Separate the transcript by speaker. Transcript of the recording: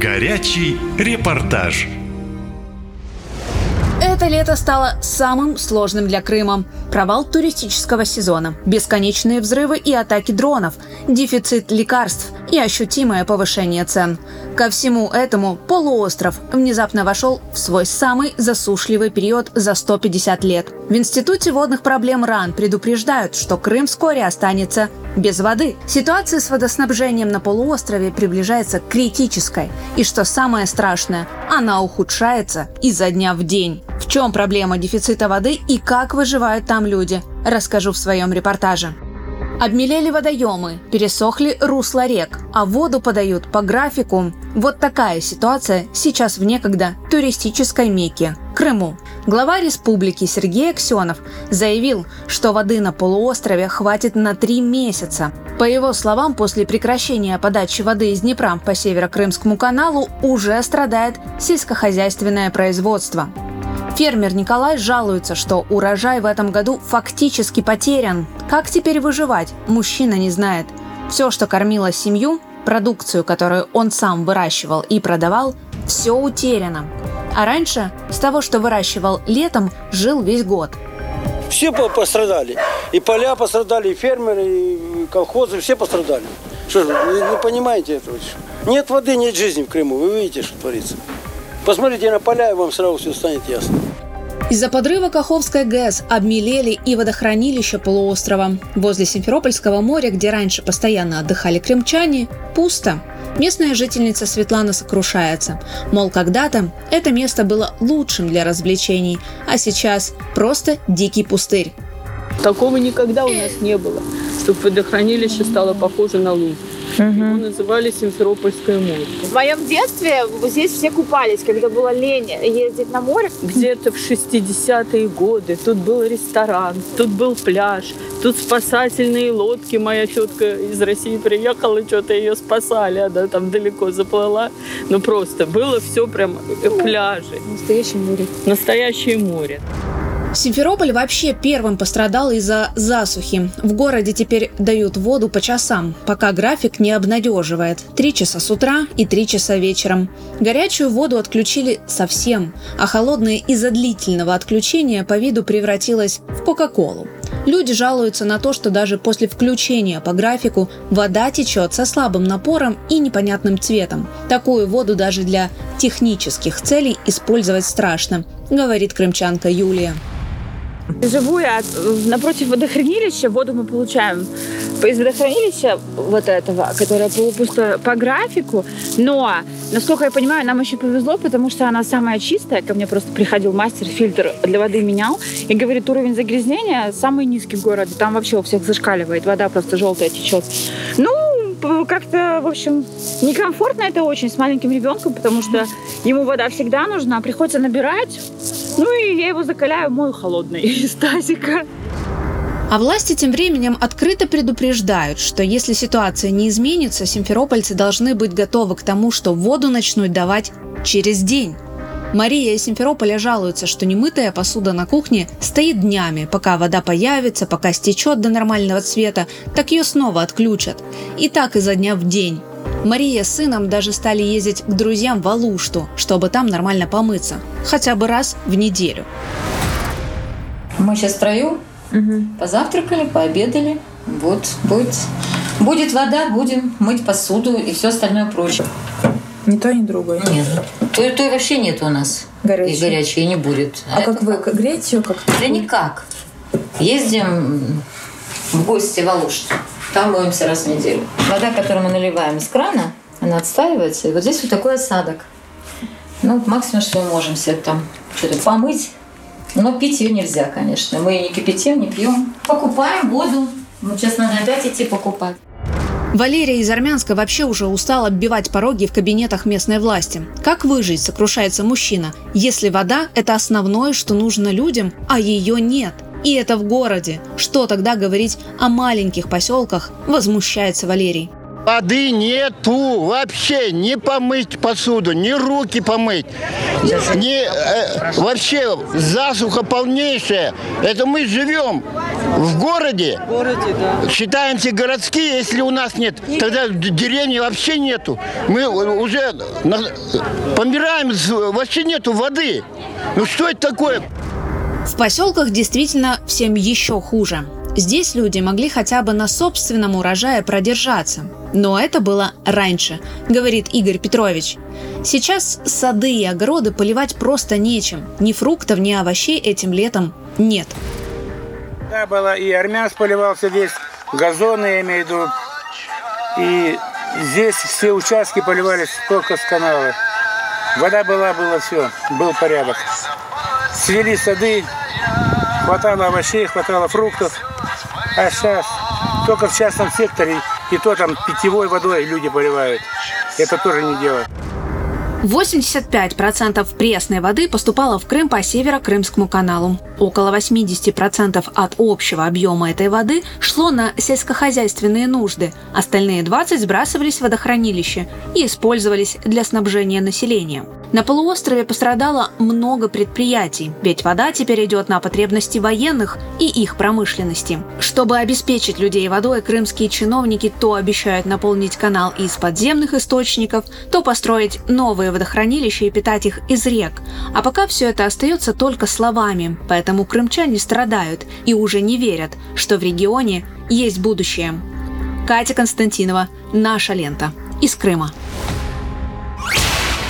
Speaker 1: Горячий репортаж.
Speaker 2: Это лето стало самым сложным для Крыма. Провал туристического сезона, бесконечные взрывы и атаки дронов, дефицит лекарств и ощутимое повышение цен. Ко всему этому полуостров внезапно вошел в свой самый засушливый период за 150 лет. В Институте водных проблем РАН предупреждают, что Крым вскоре останется без воды. Ситуация с водоснабжением на полуострове приближается к критической. И что самое страшное, она ухудшается изо дня в день. В чем проблема дефицита воды и как выживают там люди, расскажу в своем репортаже. Обмелели водоемы, пересохли русла рек, а воду подают по графику. Вот такая ситуация сейчас в некогда туристической Мекке – Крыму. Глава республики Сергей Аксенов заявил, что воды на полуострове хватит на три месяца. По его словам, после прекращения подачи воды из Днепра по Северо-Крымскому каналу уже страдает сельскохозяйственное производство. Фермер Николай жалуется, что урожай в этом году фактически потерян. Как теперь выживать, мужчина не знает. Все, что кормило семью, продукцию, которую он сам выращивал и продавал, все утеряно. А раньше с того, что выращивал летом, жил весь год.
Speaker 3: Все пострадали. И поля пострадали, и фермеры, и колхозы, все пострадали. Что же, вы не понимаете этого? Нет воды, нет жизни в Крыму. Вы видите, что творится. Посмотрите на поля, и вам сразу все станет ясно.
Speaker 2: Из-за подрыва Каховской ГЭС обмелели и водохранилища полуострова. Возле Симферопольского моря, где раньше постоянно отдыхали крымчане, пусто. Местная жительница Светлана сокрушается. Мол, когда-то это место было лучшим для развлечений, а сейчас просто дикий пустырь.
Speaker 4: Такого никогда у нас не было, чтобы водохранилище стало похоже на луг. Угу. Его называли Симферопольское море.
Speaker 5: В моем детстве здесь все купались, когда было лень ездить на море.
Speaker 4: Где-то в 60-е годы тут был ресторан, тут был пляж, тут спасательные лодки. Моя тетка из России приехала, что-то ее спасали, она там далеко заплыла. Ну просто было все прям э, пляжи.
Speaker 5: Настоящее море.
Speaker 4: Настоящее море.
Speaker 2: Симферополь вообще первым пострадал из-за засухи. В городе теперь дают воду по часам, пока график не обнадеживает. Три часа с утра и три часа вечером. Горячую воду отключили совсем, а холодная из-за длительного отключения по виду превратилась в Кока-Колу. Люди жалуются на то, что даже после включения по графику вода течет со слабым напором и непонятным цветом. Такую воду даже для технических целей использовать страшно, говорит крымчанка Юлия.
Speaker 5: Живу я напротив водохранилища, воду мы получаем из водохранилища вот этого, которое полупусто по графику, но, насколько я понимаю, нам еще повезло, потому что она самая чистая. Ко мне просто приходил мастер, фильтр для воды менял, и говорит, уровень загрязнения самый низкий в городе, там вообще у всех зашкаливает, вода просто желтая течет. Ну, как-то, в общем, некомфортно это очень с маленьким ребенком, потому что ему вода всегда нужна, приходится набирать. Ну и я его закаляю, мою холодной из тазика.
Speaker 2: А власти тем временем открыто предупреждают, что если ситуация не изменится, симферопольцы должны быть готовы к тому, что воду начнут давать через день. Мария из Симферополя жалуется, что немытая посуда на кухне стоит днями, пока вода появится, пока стечет до нормального цвета, так ее снова отключат. И так изо дня в день. Мария с сыном даже стали ездить к друзьям в Алушту, чтобы там нормально помыться. Хотя бы раз в неделю.
Speaker 6: Мы сейчас втроем угу. позавтракали, пообедали. Вот, будет, будет вода, будем мыть посуду и все остальное прочее.
Speaker 7: Ни то, ни другое.
Speaker 6: Нет. То, то вообще нет у нас.
Speaker 7: Горячей.
Speaker 6: И горячей не будет.
Speaker 7: А, а как вы греете ее как -то?
Speaker 6: Да никак. Ездим в гости в Алушту. Там моемся раз в неделю. Вода, которую мы наливаем из крана, она отстаивается. И вот здесь вот такой осадок. Ну, максимум, что мы можем себе там что-то помыть. Но пить ее нельзя, конечно. Мы ее не кипятим, не пьем. Покупаем воду. Ну, сейчас надо опять идти покупать.
Speaker 2: Валерия из Армянска вообще уже устала оббивать пороги в кабинетах местной власти. Как выжить, сокрушается мужчина, если вода – это основное, что нужно людям, а ее нет? И это в городе. Что тогда говорить о маленьких поселках, возмущается Валерий.
Speaker 8: Воды нету вообще, не помыть посуду, не руки помыть, не, э, вообще засуха полнейшая. Это мы живем В городе
Speaker 4: В городе, да.
Speaker 8: считаемся городские, если у нас нет, тогда деревни вообще нету. Мы уже на- помираем, вообще нету воды. Ну что это такое?
Speaker 2: В поселках действительно всем еще хуже. Здесь люди могли хотя бы на собственном урожае продержаться. Но это было раньше, говорит Игорь Петрович. Сейчас сады и огороды поливать просто нечем. Ни фруктов, ни овощей этим летом нет.
Speaker 9: Да, было и армян поливался весь, газоны, я имею в виду. И здесь все участки поливались только с канала. Вода была, было все, был порядок. Свели сады, хватало овощей, хватало фруктов. А сейчас только в частном секторе, и то там питьевой водой люди поливают. Это тоже не дело.
Speaker 2: 85% пресной воды поступало в Крым по Северо-Крымскому каналу. Около 80% от общего объема этой воды шло на сельскохозяйственные нужды. Остальные 20 сбрасывались в водохранилище и использовались для снабжения населения. На полуострове пострадало много предприятий, ведь вода теперь идет на потребности военных и их промышленности. Чтобы обеспечить людей водой, крымские чиновники то обещают наполнить канал из подземных источников, то построить новые водохранилища и питать их из рек. А пока все это остается только словами, поэтому крымчане страдают и уже не верят, что в регионе есть будущее. Катя Константинова, «Наша лента» из Крыма.